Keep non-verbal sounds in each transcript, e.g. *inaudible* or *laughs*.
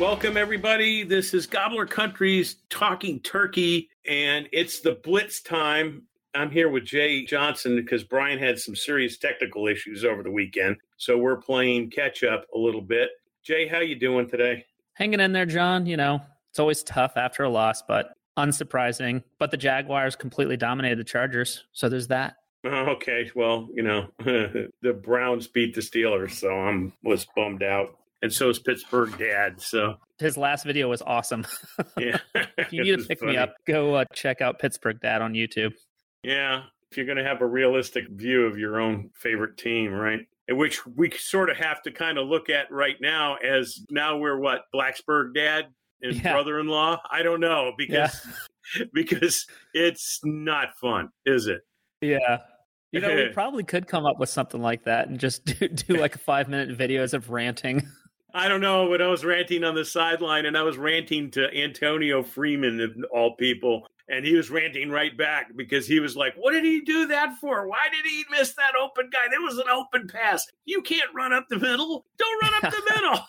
Welcome, everybody. This is Gobbler Country's Talking Turkey, and it's the Blitz time. I'm here with Jay Johnson because Brian had some serious technical issues over the weekend, so we're playing catch up a little bit. Jay, how you doing today? Hanging in there, John. You know, it's always tough after a loss, but unsurprising. But the Jaguars completely dominated the Chargers, so there's that. Oh, okay, well, you know, *laughs* the Browns beat the Steelers, so I'm was bummed out and so is Pittsburgh Dad. So his last video was awesome. *laughs* yeah, if you *laughs* need to pick funny. me up, go uh, check out Pittsburgh Dad on YouTube. Yeah, if you're going to have a realistic view of your own favorite team, right? Which we sort of have to kind of look at right now as now we're what Blacksburg Dad and yeah. brother-in-law. I don't know because yeah. *laughs* because it's not fun, is it? Yeah. You know, we probably could come up with something like that and just do, do like five minute videos of ranting. I don't know, but I was ranting on the sideline and I was ranting to Antonio Freeman of all people. And he was ranting right back because he was like, What did he do that for? Why did he miss that open guy? There was an open pass. You can't run up the middle. Don't run up the *laughs* middle.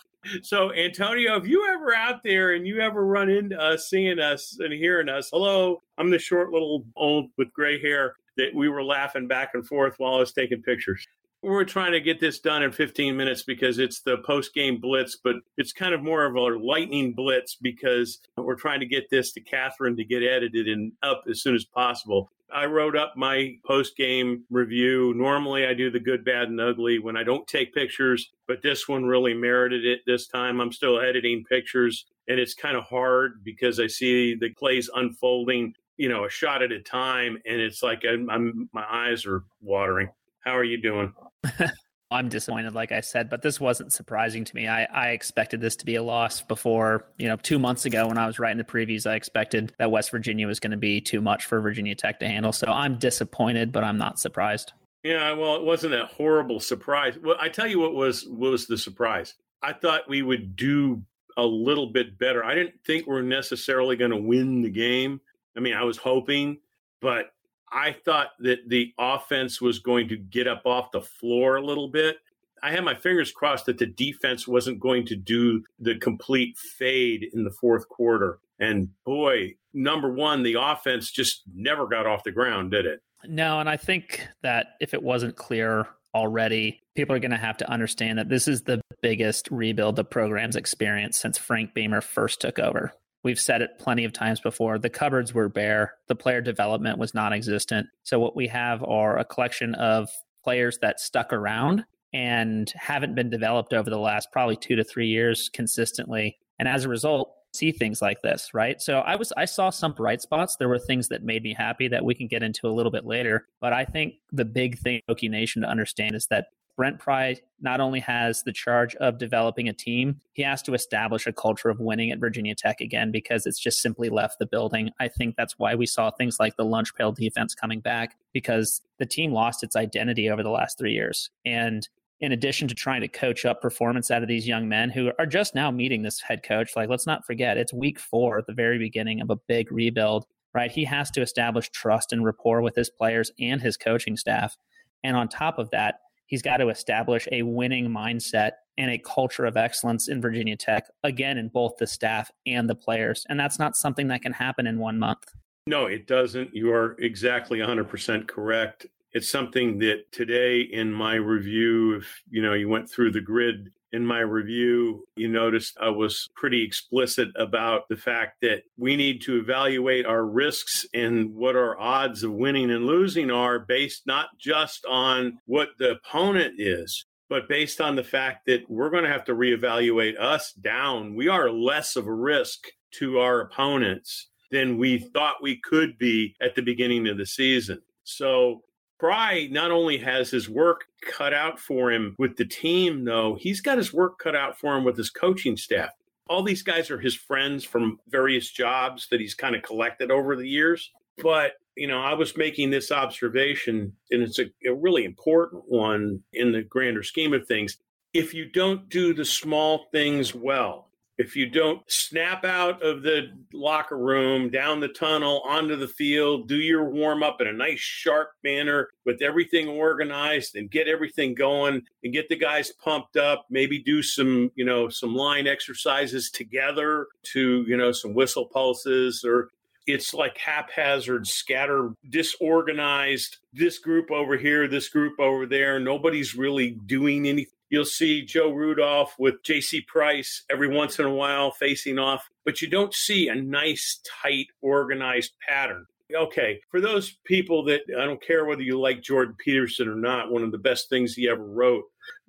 So, Antonio, if you ever out there and you ever run into us, seeing us and hearing us, hello, I'm the short little old with gray hair that we were laughing back and forth while I was taking pictures we're trying to get this done in 15 minutes because it's the post game blitz, but it's kind of more of a lightning blitz because we're trying to get this to Catherine to get edited and up as soon as possible. I wrote up my post game review. Normally, I do the good, bad, and ugly when I don't take pictures, but this one really merited it this time. I'm still editing pictures, and it's kind of hard because I see the plays unfolding, you know, a shot at a time, and it's like I'm, I'm my eyes are watering. How are you doing? *laughs* I'm disappointed, like I said, but this wasn't surprising to me. I, I expected this to be a loss before, you know, two months ago when I was writing the previews. I expected that West Virginia was going to be too much for Virginia Tech to handle. So I'm disappointed, but I'm not surprised. Yeah, well, it wasn't a horrible surprise. Well, I tell you what was what was the surprise. I thought we would do a little bit better. I didn't think we're necessarily going to win the game. I mean, I was hoping, but I thought that the offense was going to get up off the floor a little bit. I had my fingers crossed that the defense wasn't going to do the complete fade in the fourth quarter. And boy, number one, the offense just never got off the ground, did it? No, and I think that if it wasn't clear already, people are going to have to understand that this is the biggest rebuild the program's experienced since Frank Beamer first took over. We've said it plenty of times before. The cupboards were bare. The player development was non existent. So, what we have are a collection of players that stuck around and haven't been developed over the last probably two to three years consistently. And as a result, see things like this, right? So I was I saw some bright spots. There were things that made me happy that we can get into a little bit later. But I think the big thing Hokie Nation to understand is that Brent Pry not only has the charge of developing a team, he has to establish a culture of winning at Virginia Tech again because it's just simply left the building. I think that's why we saw things like the lunch pail defense coming back because the team lost its identity over the last three years. And in addition to trying to coach up performance out of these young men who are just now meeting this head coach, like let's not forget, it's week four at the very beginning of a big rebuild, right? He has to establish trust and rapport with his players and his coaching staff. And on top of that, He's got to establish a winning mindset and a culture of excellence in Virginia Tech, again, in both the staff and the players. And that's not something that can happen in one month. No, it doesn't. You are exactly 100% correct. It's something that today in my review, if you know you went through the grid in my review, you noticed I was pretty explicit about the fact that we need to evaluate our risks and what our odds of winning and losing are based not just on what the opponent is, but based on the fact that we're going to have to reevaluate us down. We are less of a risk to our opponents than we thought we could be at the beginning of the season. So Pry not only has his work cut out for him with the team, though, he's got his work cut out for him with his coaching staff. All these guys are his friends from various jobs that he's kind of collected over the years. But, you know, I was making this observation, and it's a, a really important one in the grander scheme of things. If you don't do the small things well, if you don't snap out of the locker room, down the tunnel, onto the field, do your warm up in a nice, sharp manner with everything organized and get everything going and get the guys pumped up, maybe do some, you know, some line exercises together to, you know, some whistle pulses or it's like haphazard, scatter, disorganized. This group over here, this group over there. Nobody's really doing anything You'll see Joe Rudolph with JC Price every once in a while facing off, but you don't see a nice, tight, organized pattern. Okay, for those people that I don't care whether you like Jordan Peterson or not, one of the best things he ever wrote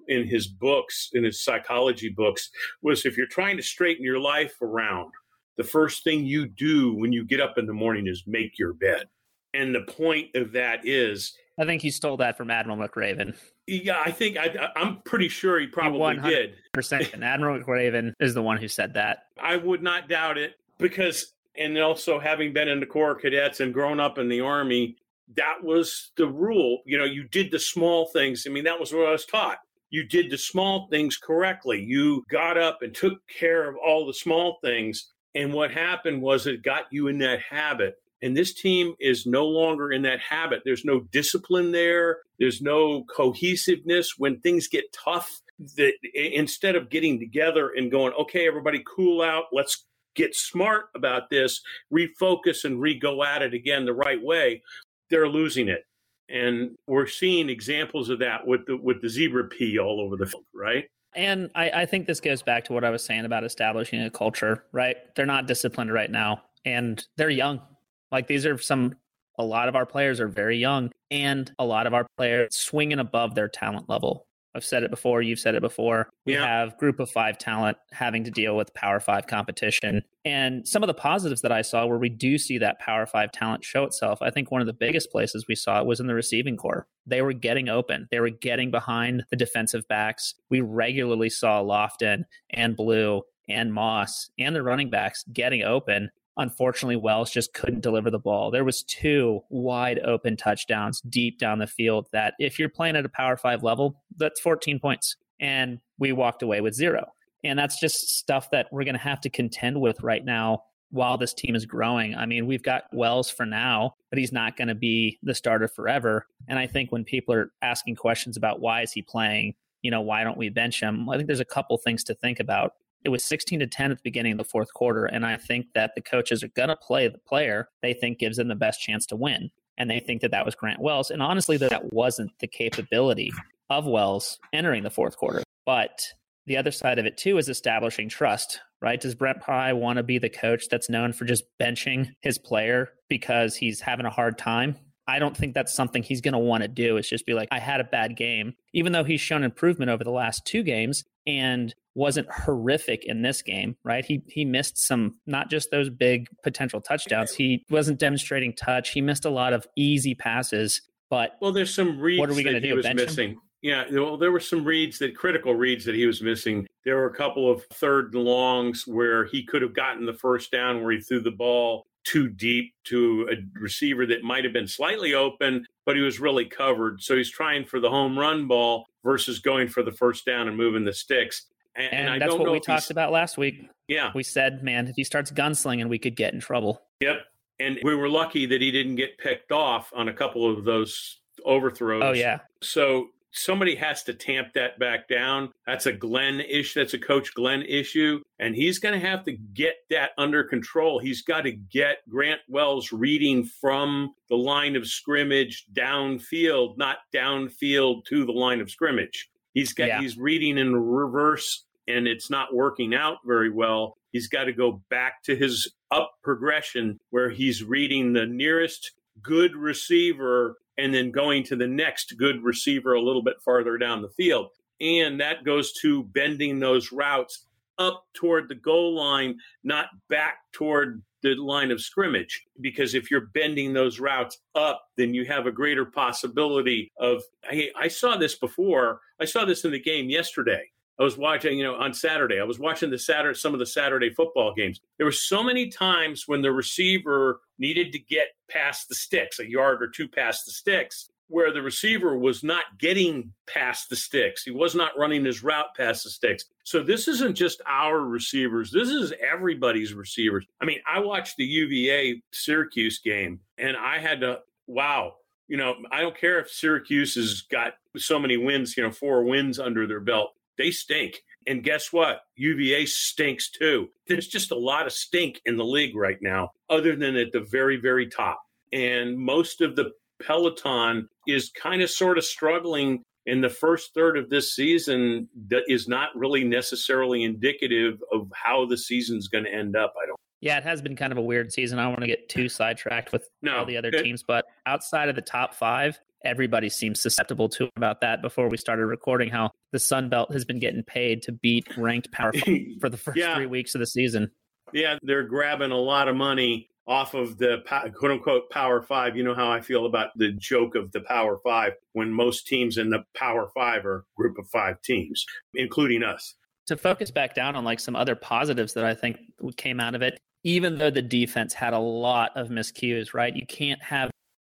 in his books, in his psychology books, was if you're trying to straighten your life around, the first thing you do when you get up in the morning is make your bed. And the point of that is I think he stole that from Admiral McRaven. Yeah, I think I, am pretty sure he probably did. Percent. And Admiral McRaven is the one who said that. I would not doubt it because, and also having been in the Corps of Cadets and grown up in the Army, that was the rule. You know, you did the small things. I mean, that was what I was taught. You did the small things correctly. You got up and took care of all the small things. And what happened was it got you in that habit and this team is no longer in that habit. There's no discipline there. There's no cohesiveness when things get tough. That instead of getting together and going, okay, everybody cool out, let's get smart about this, refocus and re go at it again the right way, they're losing it. And we're seeing examples of that with the with the zebra pee all over the field, right? And I, I think this goes back to what I was saying about establishing a culture, right? They're not disciplined right now and they're young like these are some a lot of our players are very young and a lot of our players swinging above their talent level. I've said it before, you've said it before. We yeah. have group of 5 talent having to deal with power 5 competition. And some of the positives that I saw where we do see that power 5 talent show itself. I think one of the biggest places we saw it was in the receiving corps. They were getting open. They were getting behind the defensive backs. We regularly saw Lofton and Blue and Moss and the running backs getting open Unfortunately, Wells just couldn't deliver the ball. There was two wide open touchdowns deep down the field that if you're playing at a power 5 level, that's 14 points and we walked away with zero. And that's just stuff that we're going to have to contend with right now while this team is growing. I mean, we've got Wells for now, but he's not going to be the starter forever. And I think when people are asking questions about why is he playing, you know, why don't we bench him? I think there's a couple things to think about. It was 16 to 10 at the beginning of the fourth quarter. And I think that the coaches are going to play the player they think gives them the best chance to win. And they think that that was Grant Wells. And honestly, that wasn't the capability of Wells entering the fourth quarter. But the other side of it, too, is establishing trust, right? Does Brent Pry want to be the coach that's known for just benching his player because he's having a hard time? I don't think that's something he's going to want to do. It's just be like, I had a bad game. Even though he's shown improvement over the last two games, and wasn't horrific in this game, right? He he missed some not just those big potential touchdowns. He wasn't demonstrating touch. He missed a lot of easy passes. But well, there's some reads what are we that he do, was missing. Him? Yeah, well, there were some reads that critical reads that he was missing. There were a couple of third and longs where he could have gotten the first down where he threw the ball too deep to a receiver that might have been slightly open, but he was really covered. So he's trying for the home run ball versus going for the first down and moving the sticks. And, and, and that's what we talked about last week. Yeah. We said, man, if he starts gunslinging, we could get in trouble. Yep. And we were lucky that he didn't get picked off on a couple of those overthrows. Oh, yeah. So somebody has to tamp that back down. That's a Glenn issue. That's a coach Glenn issue. And he's going to have to get that under control. He's got to get Grant Wells reading from the line of scrimmage downfield, not downfield to the line of scrimmage. He's got yeah. he's reading in reverse and it's not working out very well. He's got to go back to his up progression where he's reading the nearest good receiver and then going to the next good receiver a little bit farther down the field. And that goes to bending those routes up toward the goal line, not back toward the line of scrimmage. Because if you're bending those routes up, then you have a greater possibility of. Hey, I saw this before. I saw this in the game yesterday. I was watching, you know, on Saturday. I was watching the Saturday, some of the Saturday football games. There were so many times when the receiver needed to get past the sticks, a yard or two past the sticks, where the receiver was not getting past the sticks. He was not running his route past the sticks. So this isn't just our receivers. This is everybody's receivers. I mean, I watched the UVA Syracuse game and I had to, wow, you know, I don't care if Syracuse has got so many wins, you know, four wins under their belt they stink. And guess what? UVA stinks too. There's just a lot of stink in the league right now, other than at the very, very top. And most of the peloton is kind of sort of struggling in the first third of this season that is not really necessarily indicative of how the season's going to end up. I don't. Yeah, it has been kind of a weird season. I don't want to get too sidetracked with no, all the other it, teams, but outside of the top five, everybody seems susceptible to about that before we started recording how the Sun Belt has been getting paid to beat ranked Power *laughs* for the first yeah. three weeks of the season. Yeah, they're grabbing a lot of money off of the quote unquote Power Five. You know how I feel about the joke of the Power Five when most teams in the Power Five are group of five teams, including us. To focus back down on like some other positives that I think came out of it, even though the defense had a lot of miscues, right? You can't have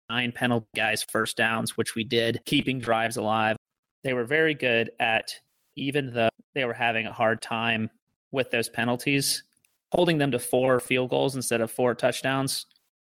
nine penalty guys first downs, which we did, keeping drives alive. They were very good at, even though they were having a hard time with those penalties, holding them to four field goals instead of four touchdowns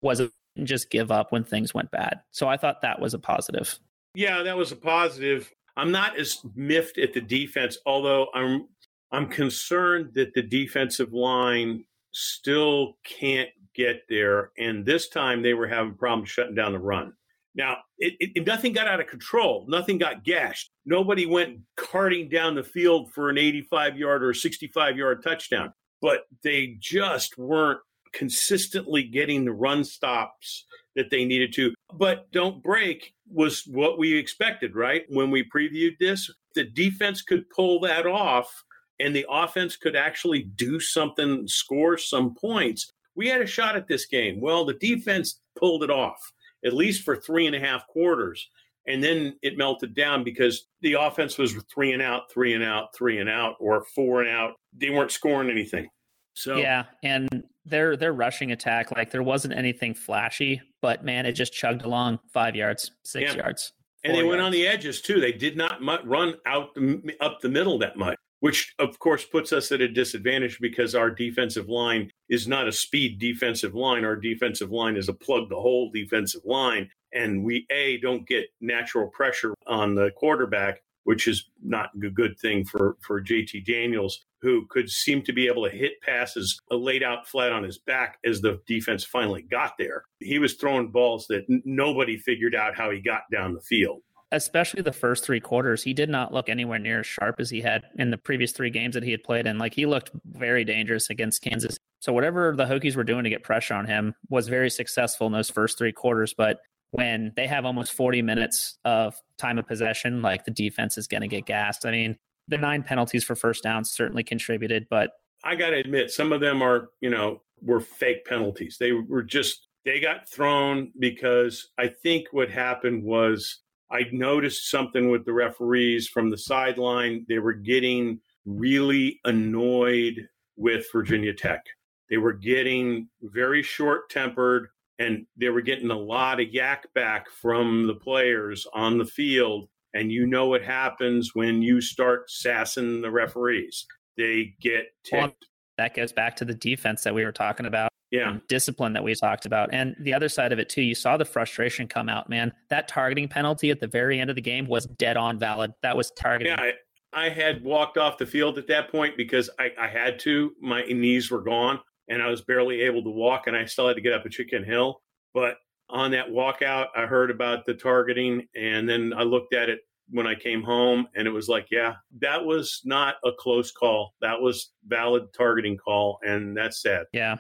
was a just give up when things went bad. So I thought that was a positive. Yeah, that was a positive. I'm not as miffed at the defense, although I'm I'm concerned that the defensive line still can't get there. And this time they were having problems shutting down the run. Now, it, it, nothing got out of control. Nothing got gashed. Nobody went carting down the field for an 85 yard or 65 yard touchdown, but they just weren't consistently getting the run stops that they needed to. But don't break was what we expected, right? When we previewed this, the defense could pull that off and the offense could actually do something, score some points we had a shot at this game. Well, the defense pulled it off, at least for three and a half quarters. And then it melted down because the offense was three and out, three and out, three and out, or four and out. They weren't scoring anything. So yeah, and their their rushing attack, like there wasn't anything flashy, but man, it just chugged along five yards, six yeah. yards, and they yards. went on the edges too. They did not run out the, up the middle that much which of course puts us at a disadvantage because our defensive line is not a speed defensive line. Our defensive line is a plug the hole defensive line. And we, A, don't get natural pressure on the quarterback, which is not a good thing for, for JT Daniels, who could seem to be able to hit passes uh, laid out flat on his back as the defense finally got there. He was throwing balls that nobody figured out how he got down the field especially the first three quarters, he did not look anywhere near as sharp as he had in the previous three games that he had played in. Like he looked very dangerous against Kansas. So whatever the Hokies were doing to get pressure on him was very successful in those first three quarters. But when they have almost 40 minutes of time of possession, like the defense is going to get gassed. I mean, the nine penalties for first downs certainly contributed, but I got to admit, some of them are, you know, were fake penalties. They were just, they got thrown because I think what happened was I noticed something with the referees from the sideline. They were getting really annoyed with Virginia Tech. They were getting very short tempered and they were getting a lot of yak back from the players on the field. And you know what happens when you start sassing the referees. They get ticked. Well, that goes back to the defense that we were talking about. Yeah. discipline that we talked about. And the other side of it too, you saw the frustration come out, man. That targeting penalty at the very end of the game was dead on valid. That was targeting. Yeah, I, I had walked off the field at that point because I, I had to. My knees were gone and I was barely able to walk and I still had to get up a chicken hill. But on that walkout, I heard about the targeting and then I looked at it when I came home and it was like, yeah, that was not a close call. That was valid targeting call and that's sad. Yeah.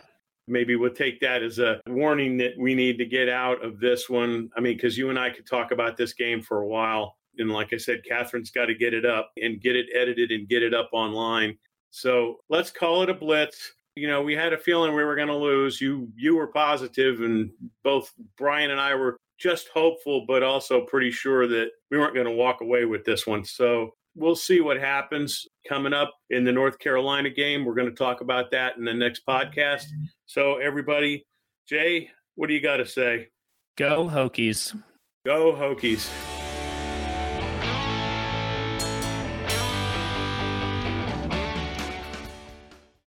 Maybe we'll take that as a warning that we need to get out of this one. I mean, because you and I could talk about this game for a while. And like I said, Catherine's got to get it up and get it edited and get it up online. So let's call it a blitz. You know, we had a feeling we were going to lose. You you were positive, and both Brian and I were just hopeful, but also pretty sure that we weren't going to walk away with this one. So we'll see what happens coming up in the North Carolina game. We're going to talk about that in the next podcast. So, everybody, Jay, what do you got to say? Go Hokies. Go Hokies.